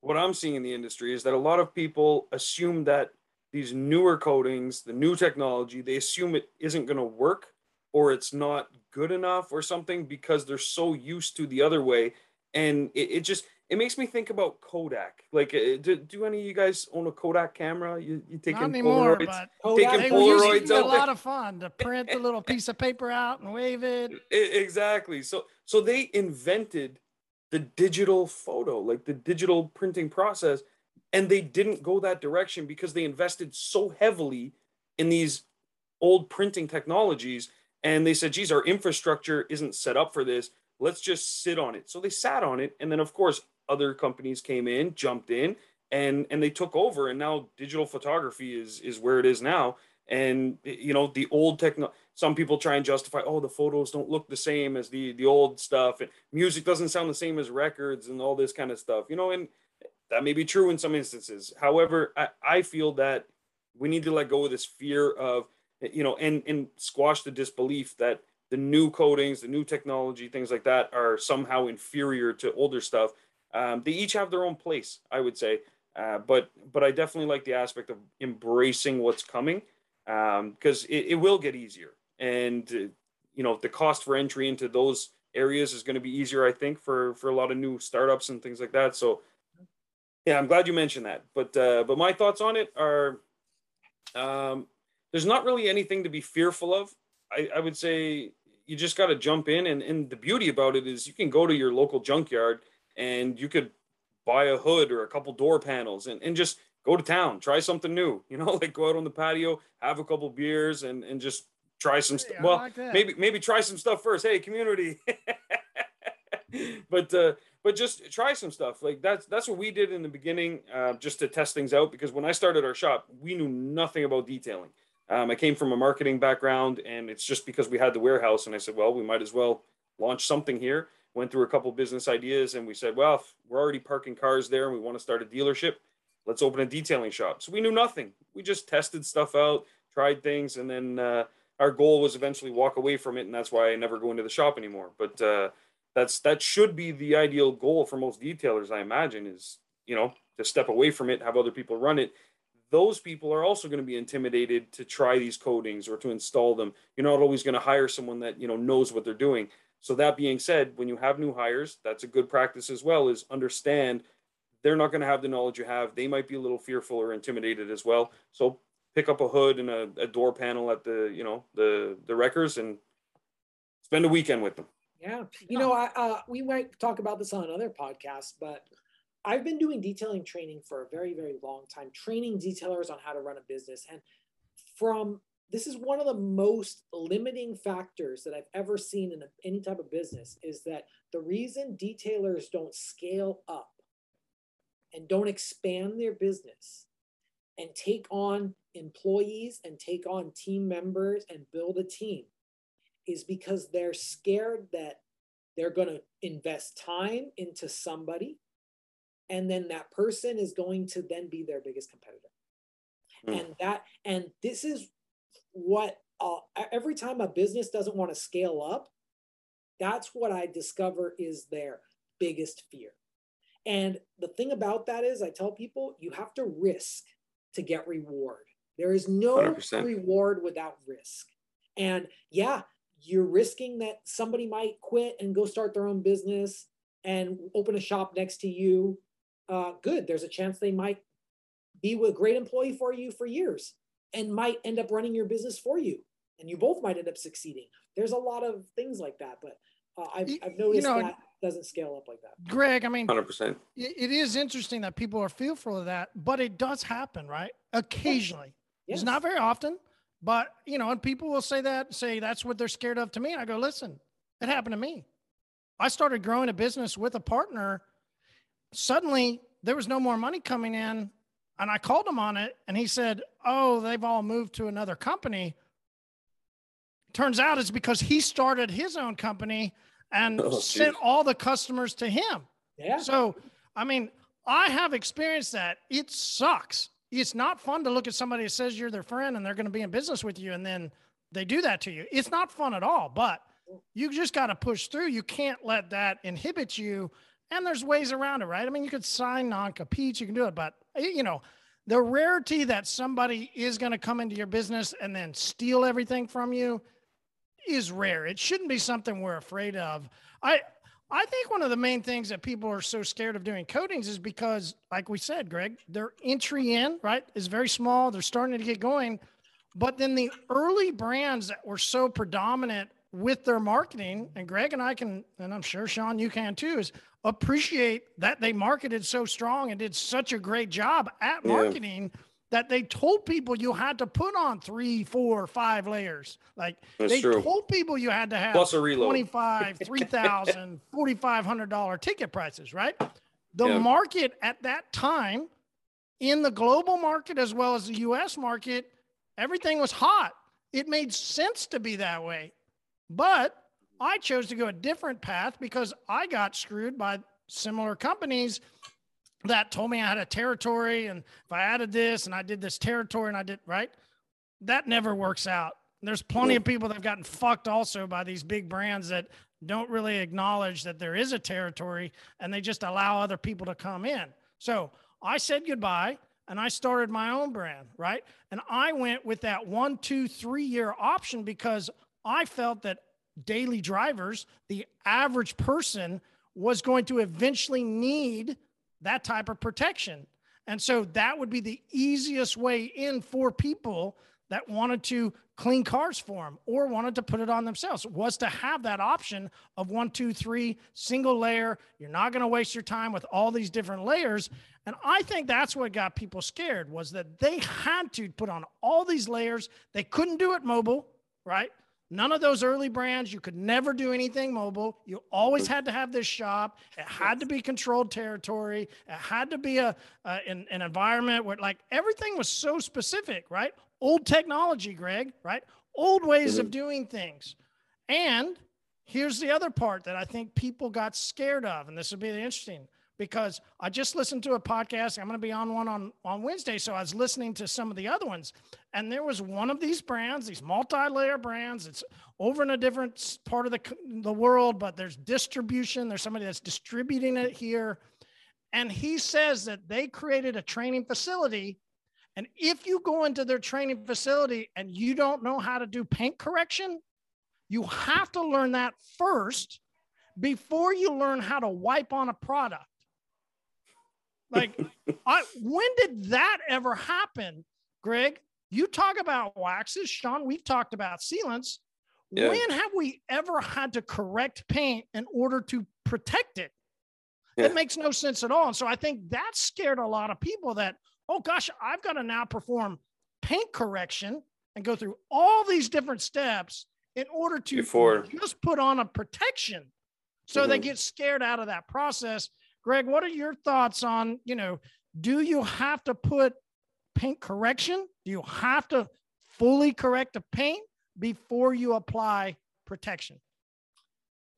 what I'm seeing in the industry is that a lot of people assume that these newer coatings, the new technology, they assume it isn't going to work or it's not good enough or something because they're so used to the other way. And it, it just, it makes me think about Kodak. Like, uh, do, do any of you guys own a Kodak camera? You you taking Not anymore, Polaroids? But taking Polaroids out a lot of fun to print the little piece of paper out and wave it. Exactly. So so they invented the digital photo, like the digital printing process, and they didn't go that direction because they invested so heavily in these old printing technologies. And they said, geez, our infrastructure isn't set up for this let's just sit on it. So they sat on it. And then, of course, other companies came in, jumped in, and and they took over. And now digital photography is is where it is now. And you know, the old techno. Some people try and justify, oh, the photos don't look the same as the the old stuff, and music doesn't sound the same as records, and all this kind of stuff. You know, and that may be true in some instances. However, I, I feel that we need to let go of this fear of you know and and squash the disbelief that the new coatings, the new technology, things like that are somehow inferior to older stuff. Um, they each have their own place, I would say. Uh, but but I definitely like the aspect of embracing what's coming because um, it, it will get easier, and uh, you know the cost for entry into those areas is going to be easier, I think, for for a lot of new startups and things like that. So yeah, I'm glad you mentioned that. But uh, but my thoughts on it are um, there's not really anything to be fearful of. I, I would say you just got to jump in. And, and the beauty about it is you can go to your local junkyard and you could buy a hood or a couple door panels and, and just go to town, try something new, you know, like go out on the patio, have a couple beers and, and just try some stuff. Well, like maybe, maybe try some stuff first. Hey, community. but, uh, but just try some stuff like that's that's what we did in the beginning uh, just to test things out because when i started our shop we knew nothing about detailing um, I came from a marketing background, and it's just because we had the warehouse, and I said, well, we might as well launch something here. Went through a couple business ideas, and we said, well, we're already parking cars there, and we want to start a dealership. Let's open a detailing shop. So we knew nothing. We just tested stuff out, tried things, and then uh, our goal was eventually walk away from it, and that's why I never go into the shop anymore. But uh, that's that should be the ideal goal for most detailers, I imagine, is you know to step away from it, have other people run it, those people are also going to be intimidated to try these coatings or to install them. You're not always going to hire someone that you know knows what they're doing. So that being said, when you have new hires, that's a good practice as well. Is understand they're not going to have the knowledge you have. They might be a little fearful or intimidated as well. So pick up a hood and a, a door panel at the you know the the wreckers and spend a weekend with them. Yeah, you know, I uh, we might talk about this on another podcast, but I've been doing detailing training for a very, very long time, training detailers on how to run a business. And from this is one of the most limiting factors that I've ever seen in a, any type of business is that the reason detailers don't scale up and don't expand their business and take on employees and take on team members and build a team is because they're scared that they're going to invest time into somebody and then that person is going to then be their biggest competitor mm. and that and this is what uh, every time a business doesn't want to scale up that's what i discover is their biggest fear and the thing about that is i tell people you have to risk to get reward there is no 100%. reward without risk and yeah you're risking that somebody might quit and go start their own business and open a shop next to you uh, good. There's a chance they might be a great employee for you for years and might end up running your business for you. And you both might end up succeeding. There's a lot of things like that, but uh, I've, I've noticed you know, that doesn't scale up like that. Greg, I mean, 100%. It is interesting that people are fearful of that, but it does happen, right? Occasionally. Yes. It's not very often, but you know, and people will say that, say that's what they're scared of to me. And i go, listen, it happened to me. I started growing a business with a partner suddenly there was no more money coming in. And I called him on it and he said, Oh, they've all moved to another company. Turns out it's because he started his own company and oh, sent all the customers to him. Yeah. So, I mean, I have experienced that. It sucks. It's not fun to look at somebody that says you're their friend and they're going to be in business with you and then they do that to you. It's not fun at all, but you just got to push through. You can't let that inhibit you and there's ways around it, right? I mean, you could sign non-competes, you can do it, but you know, the rarity that somebody is going to come into your business and then steal everything from you is rare. It shouldn't be something we're afraid of. I I think one of the main things that people are so scared of doing coatings is because, like we said, Greg, their entry in right is very small. They're starting to get going, but then the early brands that were so predominant with their marketing, and Greg and I can, and I'm sure Sean, you can too, is appreciate that they marketed so strong and did such a great job at marketing yeah. that they told people you had to put on three, four, five layers. Like That's they true. told people you had to have Plus a reload. 25, 3000 $4,500 ticket prices, right? The yeah. market at that time in the global market as well as the US market, everything was hot. It made sense to be that way. But I chose to go a different path because I got screwed by similar companies that told me I had a territory and if I added this and I did this territory and I did right, that never works out. There's plenty of people that have gotten fucked also by these big brands that don't really acknowledge that there is a territory and they just allow other people to come in. So I said goodbye and I started my own brand, right? And I went with that one, two, three year option because I felt that daily drivers, the average person was going to eventually need that type of protection. And so that would be the easiest way in for people that wanted to clean cars for them or wanted to put it on themselves was to have that option of one, two, three, single layer. You're not going to waste your time with all these different layers. And I think that's what got people scared was that they had to put on all these layers. They couldn't do it mobile, right? None of those early brands, you could never do anything mobile. You always had to have this shop. It had to be controlled territory. It had to be a, an, an environment where like everything was so specific, right? Old technology, Greg, right? Old ways mm-hmm. of doing things. And here's the other part that I think people got scared of, and this would be interesting because I just listened to a podcast. I'm going to be on one on, on Wednesday. So I was listening to some of the other ones. And there was one of these brands, these multi layer brands. It's over in a different part of the, the world, but there's distribution. There's somebody that's distributing it here. And he says that they created a training facility And if you go into their training facility and you don't know how to do paint correction, you have to learn that first before you learn how to wipe on a product. Like, I, when did that ever happen, Greg? You talk about waxes, Sean. We've talked about sealants. Yeah. When have we ever had to correct paint in order to protect it? Yeah. It makes no sense at all. And so I think that scared a lot of people that, oh gosh, I've got to now perform paint correction and go through all these different steps in order to Before. just put on a protection. So mm-hmm. they get scared out of that process. Greg, what are your thoughts on, you know, do you have to put paint correction? Do you have to fully correct the paint before you apply protection?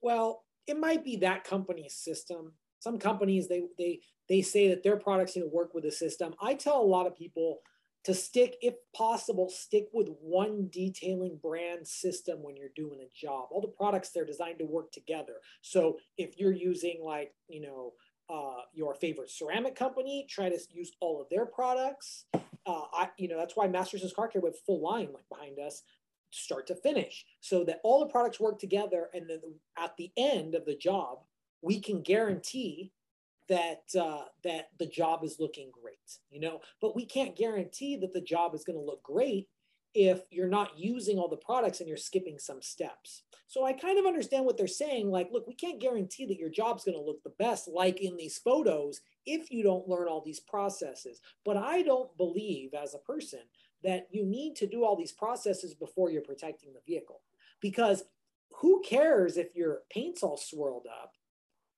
Well, it might be that company's system. Some companies they they they say that their products need to work with the system. I tell a lot of people to stick, if possible, stick with one detailing brand system when you're doing a job. All the products they're designed to work together. So if you're using like you know uh, your favorite ceramic company, try to use all of their products. Uh, I, you know, that's why Masters Car Care with full line like behind us, start to finish, so that all the products work together, and then at the end of the job, we can guarantee that uh, that the job is looking great. You know, but we can't guarantee that the job is going to look great if you're not using all the products and you're skipping some steps. So I kind of understand what they're saying. Like, look, we can't guarantee that your job's going to look the best, like in these photos, if you don't learn all these processes. But I don't believe, as a person, that you need to do all these processes before you're protecting the vehicle. Because who cares if your paint's all swirled up?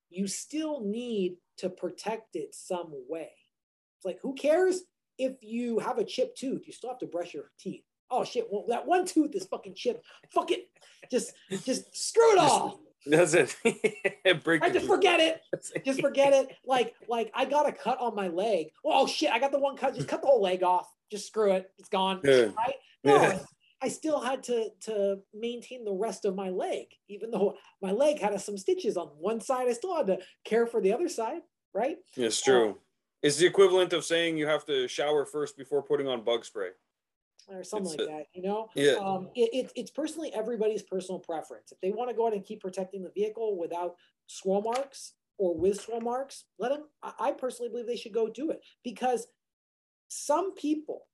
You still need to protect it some way. It's like, who cares if you have a chipped tooth? You still have to brush your teeth oh shit, well, that one tooth is fucking chipped. Fuck it. Just just screw it all. Does it? I just forget it. Just forget it. Like like I got a cut on my leg. Oh shit, I got the one cut. Just cut the whole leg off. Just screw it. It's gone. Yeah. Right? No, yeah. I still had to to maintain the rest of my leg, even though my leg had some stitches on one side. I still had to care for the other side. Right? It's true. Um, it's the equivalent of saying you have to shower first before putting on bug spray or something it's like a, that, you know? Yeah. Um, it, it, it's personally everybody's personal preference. If they want to go out and keep protecting the vehicle without swirl marks or with swirl marks, let them, I, I personally believe they should go do it because some people,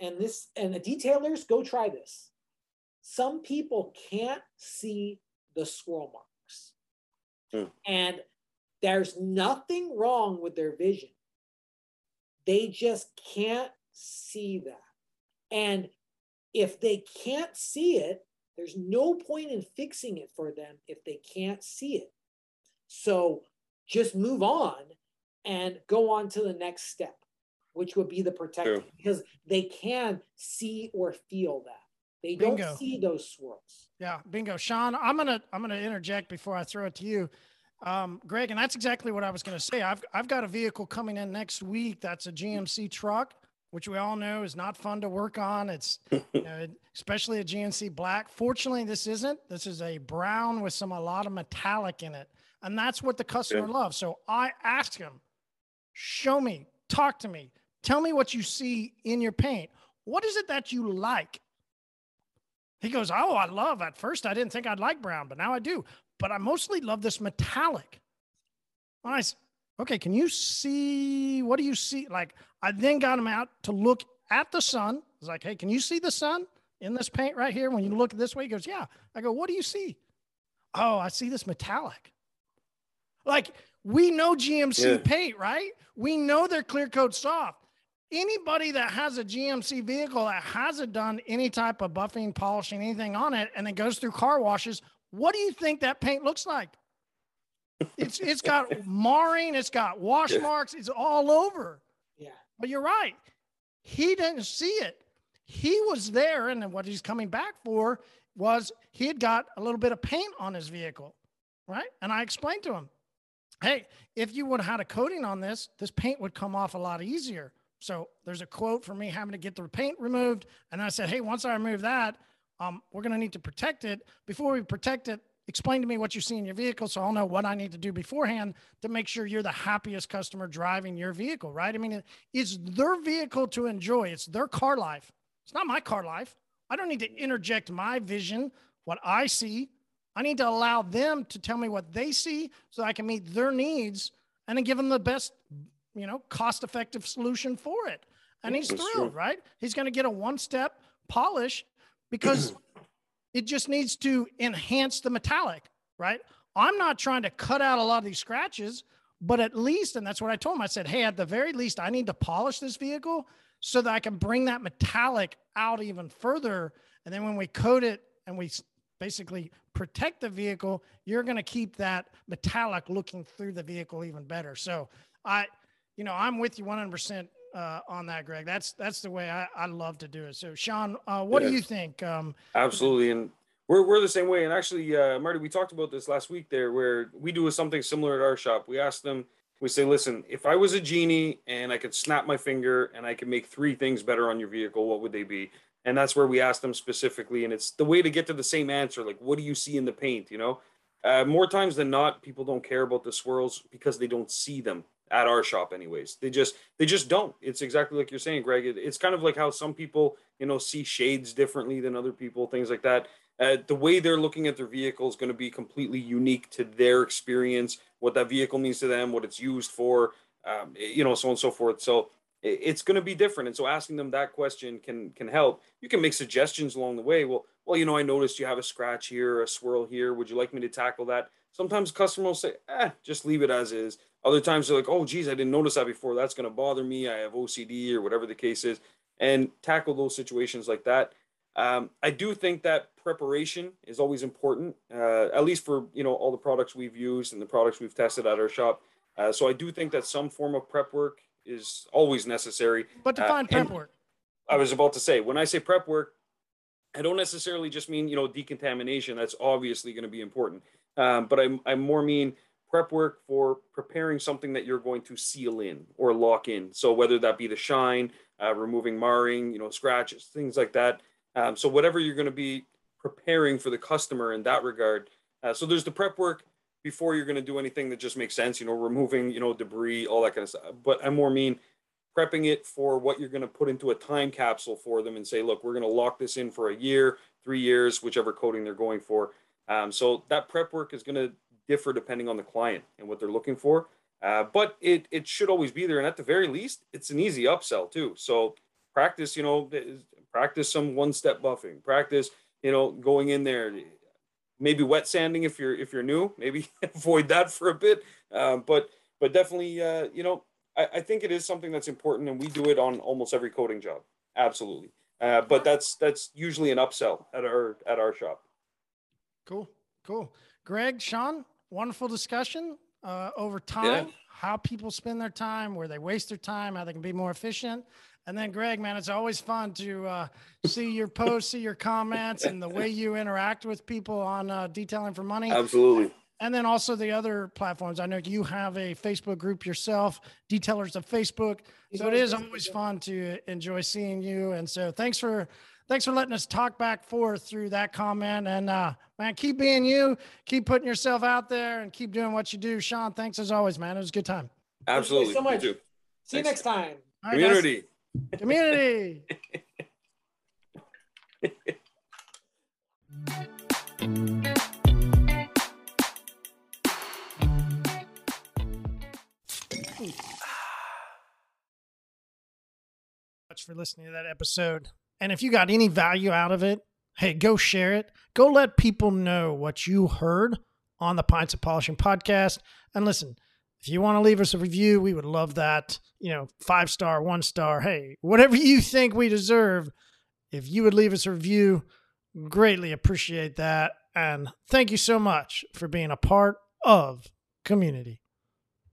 and this, and the detailers, go try this. Some people can't see the swirl marks. Hmm. And there's nothing wrong with their vision. They just can't see that. And if they can't see it, there's no point in fixing it for them if they can't see it. So just move on and go on to the next step, which would be the protection, True. because they can see or feel that. They bingo. don't see those swirls. Yeah, bingo. Sean, I'm gonna I'm gonna interject before I throw it to you. Um, Greg, and that's exactly what I was going to say. I've, I've got a vehicle coming in next week. That's a GMC truck which we all know is not fun to work on. It's you know, especially a GMC black. Fortunately, this isn't. This is a brown with some a lot of metallic in it, and that's what the customer yeah. loves. So I asked him, "Show me, talk to me, tell me what you see in your paint. What is it that you like?" He goes, "Oh, I love. At first, I didn't think I'd like brown, but now I do. But I mostly love this metallic." I okay, can you see? What do you see? Like, I then got him out to look at the sun. I was like, hey, can you see the sun in this paint right here? When you look this way, he goes, yeah. I go, what do you see? Oh, I see this metallic. Like, we know GMC yeah. paint, right? We know they're clear coat soft. Anybody that has a GMC vehicle that hasn't done any type of buffing, polishing, anything on it, and it goes through car washes, what do you think that paint looks like? It's it's got marring, it's got wash marks, it's all over. But you're right. He didn't see it. He was there, and what he's coming back for was he had got a little bit of paint on his vehicle, right? And I explained to him, hey, if you would have had a coating on this, this paint would come off a lot easier. So there's a quote for me having to get the paint removed. And I said, hey, once I remove that, um, we're going to need to protect it. Before we protect it, explain to me what you see in your vehicle so I'll know what I need to do beforehand to make sure you're the happiest customer driving your vehicle, right? I mean, it's their vehicle to enjoy, it's their car life. It's not my car life. I don't need to interject my vision, what I see. I need to allow them to tell me what they see so I can meet their needs and then give them the best, you know, cost effective solution for it. And he's That's thrilled, true. right? He's going to get a one step polish because it just needs to enhance the metallic, right? I'm not trying to cut out a lot of these scratches, but at least, and that's what I told him, I said, hey, at the very least, I need to polish this vehicle so that I can bring that metallic out even further. And then when we coat it and we basically protect the vehicle, you're going to keep that metallic looking through the vehicle even better. So I, you know, I'm with you 100% uh, on that, Greg. That's that's the way I, I love to do it. So, Sean, uh, what do you think? Um, Absolutely, and we're we're the same way. And actually, uh, Marty, we talked about this last week there, where we do something similar at our shop. We ask them, we say, listen, if I was a genie and I could snap my finger and I could make three things better on your vehicle, what would they be? And that's where we ask them specifically, and it's the way to get to the same answer. Like, what do you see in the paint? You know, uh, more times than not, people don't care about the swirls because they don't see them at our shop anyways. They just they just don't. It's exactly like you're saying greg. It, it's kind of like how some people you know see shades differently than other people things like that. Uh, the way they're looking at their vehicle is going to be completely unique to their experience what that vehicle means to them what it's used for um, you know so on and so forth. So it, it's going to be different. And so asking them that question can can help. You can make suggestions along the way. Well well you know i noticed you have a scratch here a swirl here. Would you like me to tackle that? Sometimes customers will say eh just leave it as is other times they're like, oh, geez, I didn't notice that before. That's going to bother me. I have OCD or whatever the case is, and tackle those situations like that. Um, I do think that preparation is always important, uh, at least for you know all the products we've used and the products we've tested at our shop. Uh, so I do think that some form of prep work is always necessary. But define uh, prep work. I was about to say when I say prep work, I don't necessarily just mean you know decontamination. That's obviously going to be important, um, but I I more mean prep work for preparing something that you're going to seal in or lock in. So whether that be the shine, uh, removing marring, you know, scratches, things like that. Um, so whatever you're going to be preparing for the customer in that regard. Uh, so there's the prep work before you're going to do anything that just makes sense, you know, removing, you know, debris, all that kind of stuff. But I more mean prepping it for what you're going to put into a time capsule for them and say, look, we're going to lock this in for a year, three years, whichever coating they're going for. Um, so that prep work is going to differ depending on the client and what they're looking for. Uh, but it it should always be there, and at the very least, it's an easy upsell too. So practice, you know, practice some one step buffing. Practice, you know, going in there. Maybe wet sanding if you're if you're new. Maybe avoid that for a bit. Um, but but definitely, uh, you know, I, I think it is something that's important, and we do it on almost every coating job. Absolutely. Uh, but that's that's usually an upsell at our at our shop. Cool, cool. Greg, Sean, wonderful discussion uh, over time, yeah. how people spend their time, where they waste their time, how they can be more efficient. And then, Greg, man, it's always fun to uh, see your posts, see your comments, and the way you interact with people on uh, detailing for money. Absolutely. And then also the other platforms. I know you have a Facebook group yourself, Detailers of Facebook. So it is always fun to enjoy seeing you. And so thanks for thanks for letting us talk back forth through that comment. And uh, man, keep being you, keep putting yourself out there, and keep doing what you do. Sean, thanks as always, man. It was a good time. Absolutely. so much. See thanks. you next time. Right, Community. Guys. Community. much for listening to that episode. And if you got any value out of it, hey, go share it. Go let people know what you heard on the Pints of Polishing podcast. And listen, if you want to leave us a review, we would love that. You know, five star, one star, hey, whatever you think we deserve. If you would leave us a review, greatly appreciate that. And thank you so much for being a part of community.